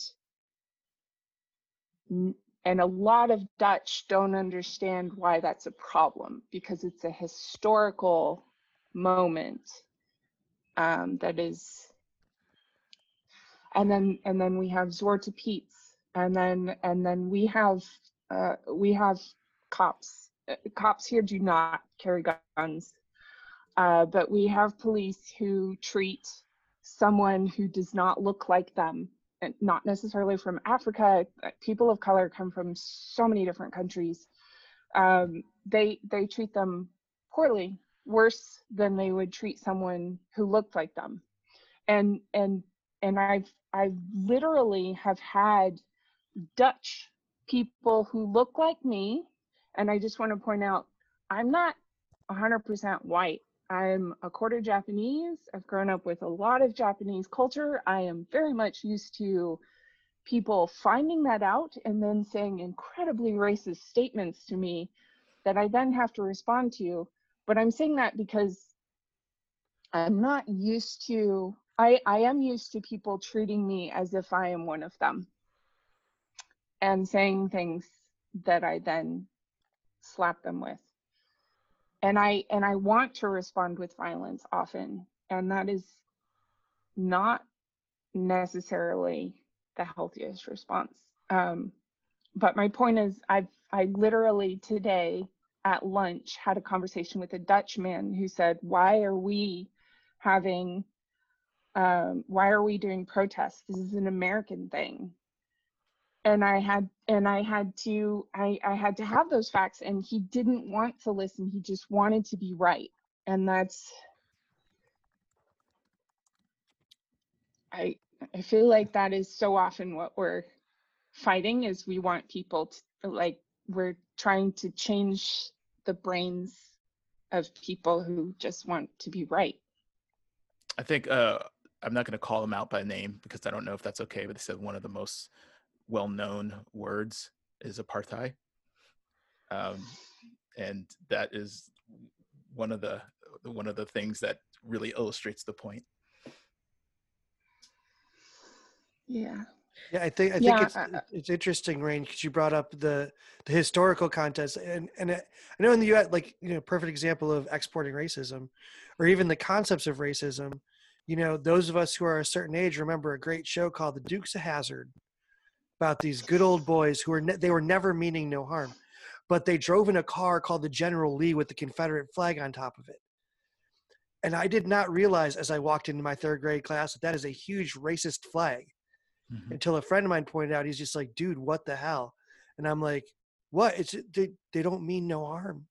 and a lot of Dutch don't understand why that's a problem because it's a historical moment um, that is and then and then we have Zwarte Piet and then and then we have uh, we have cops. Uh, cops here do not carry guns. Uh, but we have police who treat someone who does not look like them and not necessarily from Africa. People of color come from so many different countries. Um, they they treat them poorly worse than they would treat someone who looked like them. And and and i've i've literally have had dutch people who look like me and i just want to point out i'm not 100% white. I'm a quarter japanese. I've grown up with a lot of japanese culture. I am very much used to people finding that out and then saying incredibly racist statements to me that i then have to respond to but i'm saying that because i'm not used to i i am used to people treating me as if i am one of them and saying things that i then slap them with. And i and i want to respond with violence often. And that is not necessarily the healthiest response. Um but my point is i've i literally today at lunch had a conversation with a Dutch man who said, "Why are we having? Um, why are we doing protests? This is an American thing." And I had and I had to I I had to have those facts, and he didn't want to listen. He just wanted to be right, and that's. I I feel like that is so often what we're fighting is we want people to like we're trying to change the brains of people who just want to be right. I think uh, I'm not going to call them out by name because I don't know if that's okay, but they said one of the most well-known words is apartheid, um, and that is one of the one of the things that really illustrates the point. Yeah. Yeah, I think I think Yeah, it's uh, uh, it's interesting, Rain, because you brought up the the historical context, and and I I know in the U.S., like you know, perfect example of exporting racism, or even the concepts of racism. You know, those of us who are a certain age remember a great show called The Dukes of Hazzard, about these good old boys who were ne- they were never meaning no harm, but they drove in a car called the General Lee with the Confederate flag on top of it. And I did not realize as I walked into my third grade class that that is a huge racist flag Mhm. until a friend of mine pointed out he's just like dude what the hell and i'm like what it's they, they don't mean no harm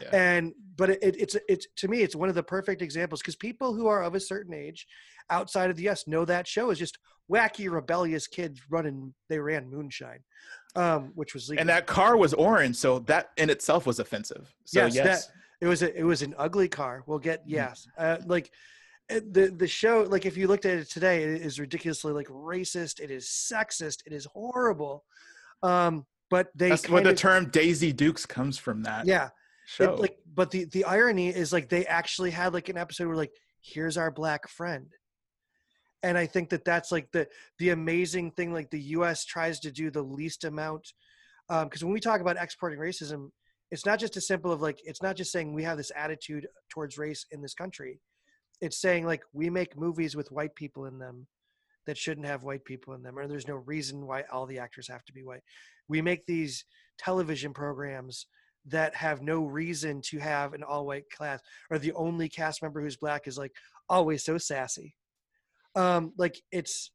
Yeah. and but it, it's it's to me it's one of the perfect examples because people who are of a certain age outside of the us know that show is just wacky rebellious kids running they ran moonshine um, which was legal. And that car was orange, so that in itself was offensive. So yes, yes, that it was a, it was an ugly car. We'll get Mm-hmm. yes, uh, like the the show. Like if you looked at it today, it is ridiculously like racist. It is sexist. It is horrible. Um, but they that's what the term Daisy Dukes comes from. That yeah. It, show. like, but the the irony is like they actually had like an episode where like here's our black friend, and I think that that's like the the amazing thing. Like the U.S. tries to do the least amount because when we talk about exporting racism, it's not just a simple of like it's not just saying we have this attitude towards race in this country. It's saying like we make movies with white people in them that shouldn't have white people in them, or there's no reason why all the actors have to be white. We make these television programs that have no reason to have an all white cast, or the only cast member who's black is like always so sassy. Um, like it's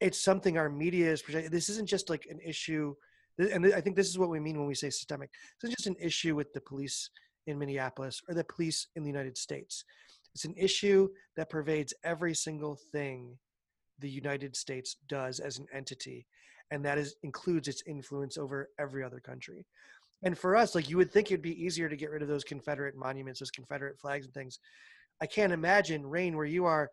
it's something our media is projecting. This isn't just like an issue, and I think this is what we mean when we say systemic. Isn't just an issue with the police in Minneapolis or the police in the United States. It's an issue that pervades every single thing the United States does as an entity, and that is includes its influence over every other country. And for us, like you would think it'd be easier to get rid of those Confederate monuments, those Confederate flags and things. I can't imagine, Rain, where you are,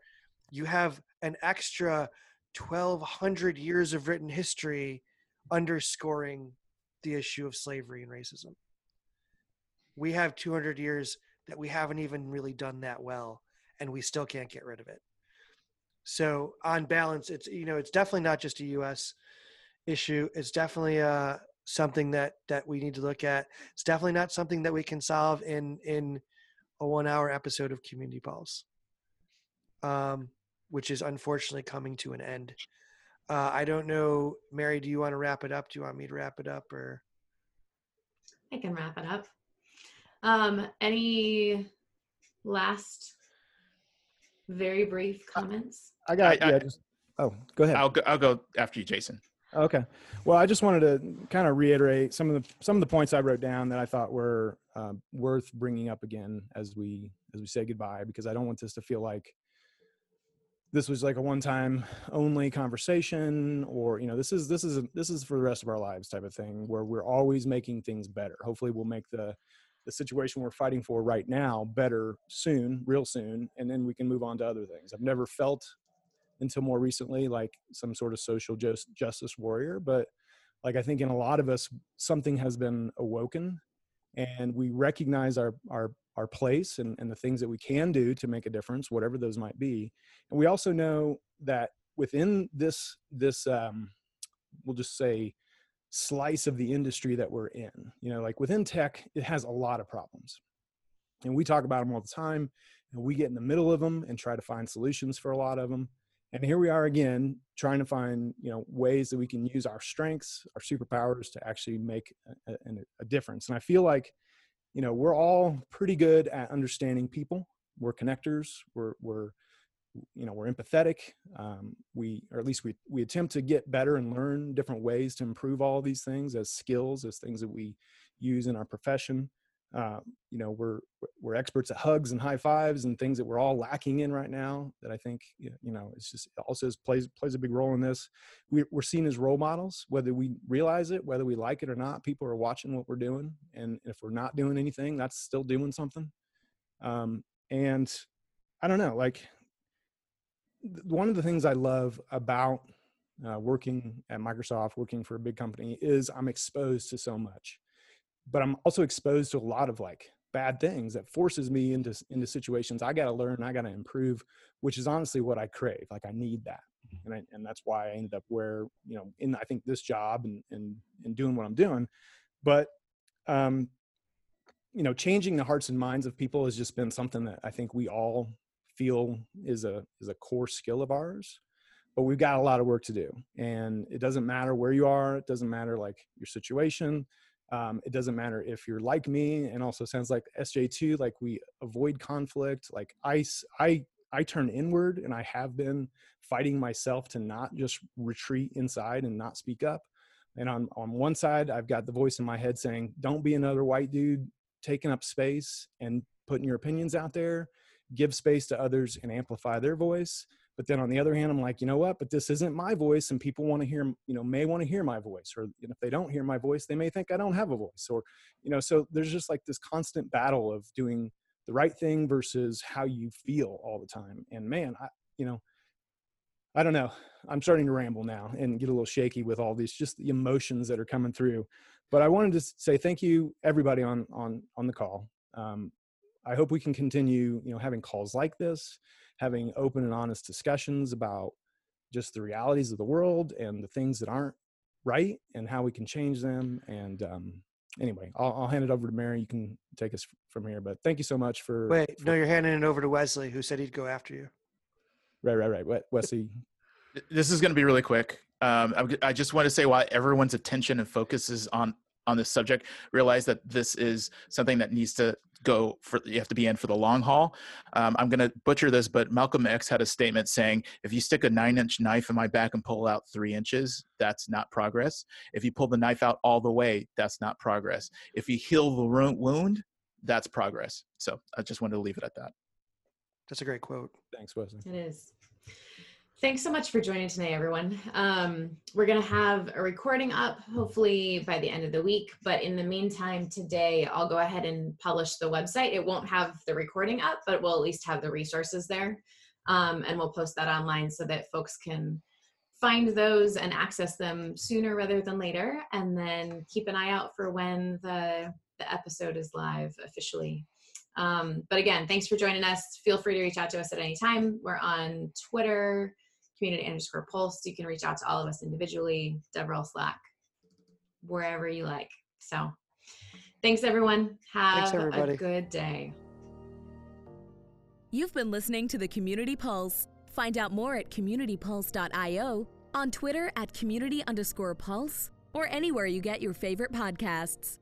you have an extra 1,200 years of written history underscoring the issue of slavery and racism. We have 200 years that we haven't even really done that well, and we still can't get rid of it. So, on balance, it's you know, it's definitely not just a U.S. issue. It's definitely uh, something that that we need to look at. It's definitely not something that we can solve in in a one-hour episode of Community Pulse, um, which is unfortunately coming to an end. Uh, I don't know, Mary. Do you want to wrap it up? Do you want me to wrap it up, or I can wrap it up. Um, any last very brief comments? I got I- yeah. Just, oh, go ahead. I'll go, I'll go after you, Jason. Okay. Well, I just wanted to kind of reiterate some of the some of the points I wrote down that I thought were um, worth bringing up again as we as we say goodbye, because I don't want this to feel like this was like a one time only conversation, or you know, this is this is a, this is for the rest of our lives type of thing, where we're always making things better. Hopefully, we'll make the the situation we're fighting for right now better soon, real soon, and then we can move on to other things. I've never felt until more recently like some sort of social jus- justice warrior but like i think in a lot of us something has been awoken and we recognize our our our place and, and the things that we can do to make a difference whatever those might be and we also know that within this this um, we'll just say slice of the industry that we're in you know like within tech it has a lot of problems. And we talk about them all the time and we get in the middle of them and try to find solutions for a lot of them and here we are again trying to find you know ways that we can use our strengths our superpowers to actually make a, a, a difference. And i feel like you know we're all pretty good at understanding people. We're connectors. We're we're you know we're empathetic um, we or at least we we attempt to get better and learn different ways to improve all these things as skills as things that we use in our profession. Uh, you know we're we're experts at hugs and high fives and things that we're all lacking in right now that i think you know it's just also plays plays a big role in this. We, we're seen as role models whether we realize it whether we like it or not people are watching what we're doing and if we're not doing anything that's still doing something. Um, and i don't know like one of the things i love about uh, working at microsoft working for a big company is i'm exposed to so much but I'm also exposed to a lot of like bad things that forces me into into situations I got to learn, I got to improve, which is honestly what I crave. Like I need that, and I, and that's why I ended up where you know in I think this job and and and doing what I'm doing, but um, you know, changing the hearts and minds of people has just been something that I think we all feel is a is a core skill of ours but we've got a lot of work to do and it doesn't matter where you are it doesn't matter like your situation um, it doesn't matter if you're like me and also sounds like sj2 like we avoid conflict like i i i turn inward and i have been fighting myself to not just retreat inside and not speak up and on on one side i've got the voice in my head saying don't be another white dude taking up space and putting your opinions out there give space to others and amplify their voice. But then on the other hand i'm like you know what? But this isn't my voice and people want to hear you know may want to hear my voice or you know, if they don't hear my voice they may think i don't have a voice or you know so there's just like this constant battle of doing the right thing versus how you feel all the time. And man i you know i don't know. I'm starting to ramble now and get a little shaky with all these just the emotions that are coming through. But i wanted to say thank you everybody on on on the call. Um, i hope we can continue you know having calls like this having open and honest discussions about just the realities of the world and the things that aren't right and how we can change them and um, anyway I'll, I'll hand it over to mary you can take us from here but thank you so much for Wait, for- no, you're handing it over to Wesley, who said he'd go after you. right right right We- wesley this is going to be really quick. Um, I'm just want to say why everyone's attention and focus is on on this subject. Realize that this is something that needs to go for. You have to be in for the long haul. Um, I'm going to butcher this, but Malcolm X had a statement saying, "If you stick a nine-inch knife in my back and pull out three inches, that's not progress. If you pull the knife out all the way, that's not progress. If you heal the wound, that's progress." So I just wanted to leave it at that. That's a great quote. thanks wesley It is. Thanks so much for joining tonight, everyone. Um, we're going to have a recording up hopefully by the end of the week. But in the meantime, today I'll go ahead and publish the website. It won't have the recording up, but we'll at least have the resources there. Um, and we'll post that online so that folks can find those and access them sooner rather than later. And then keep an eye out for when the, the episode is live officially. Um, but again, thanks for joining us. Feel free to reach out to us at any time. We're on Twitter, community underscore pulse. You can reach out to all of us individually, Devrel Slack, wherever you like. So thanks everyone. Have everybody. a good day. You've been listening to the Community Pulse. Find out more at communitypulse.io, on Twitter at community underscore pulse, or anywhere you get your favorite podcasts.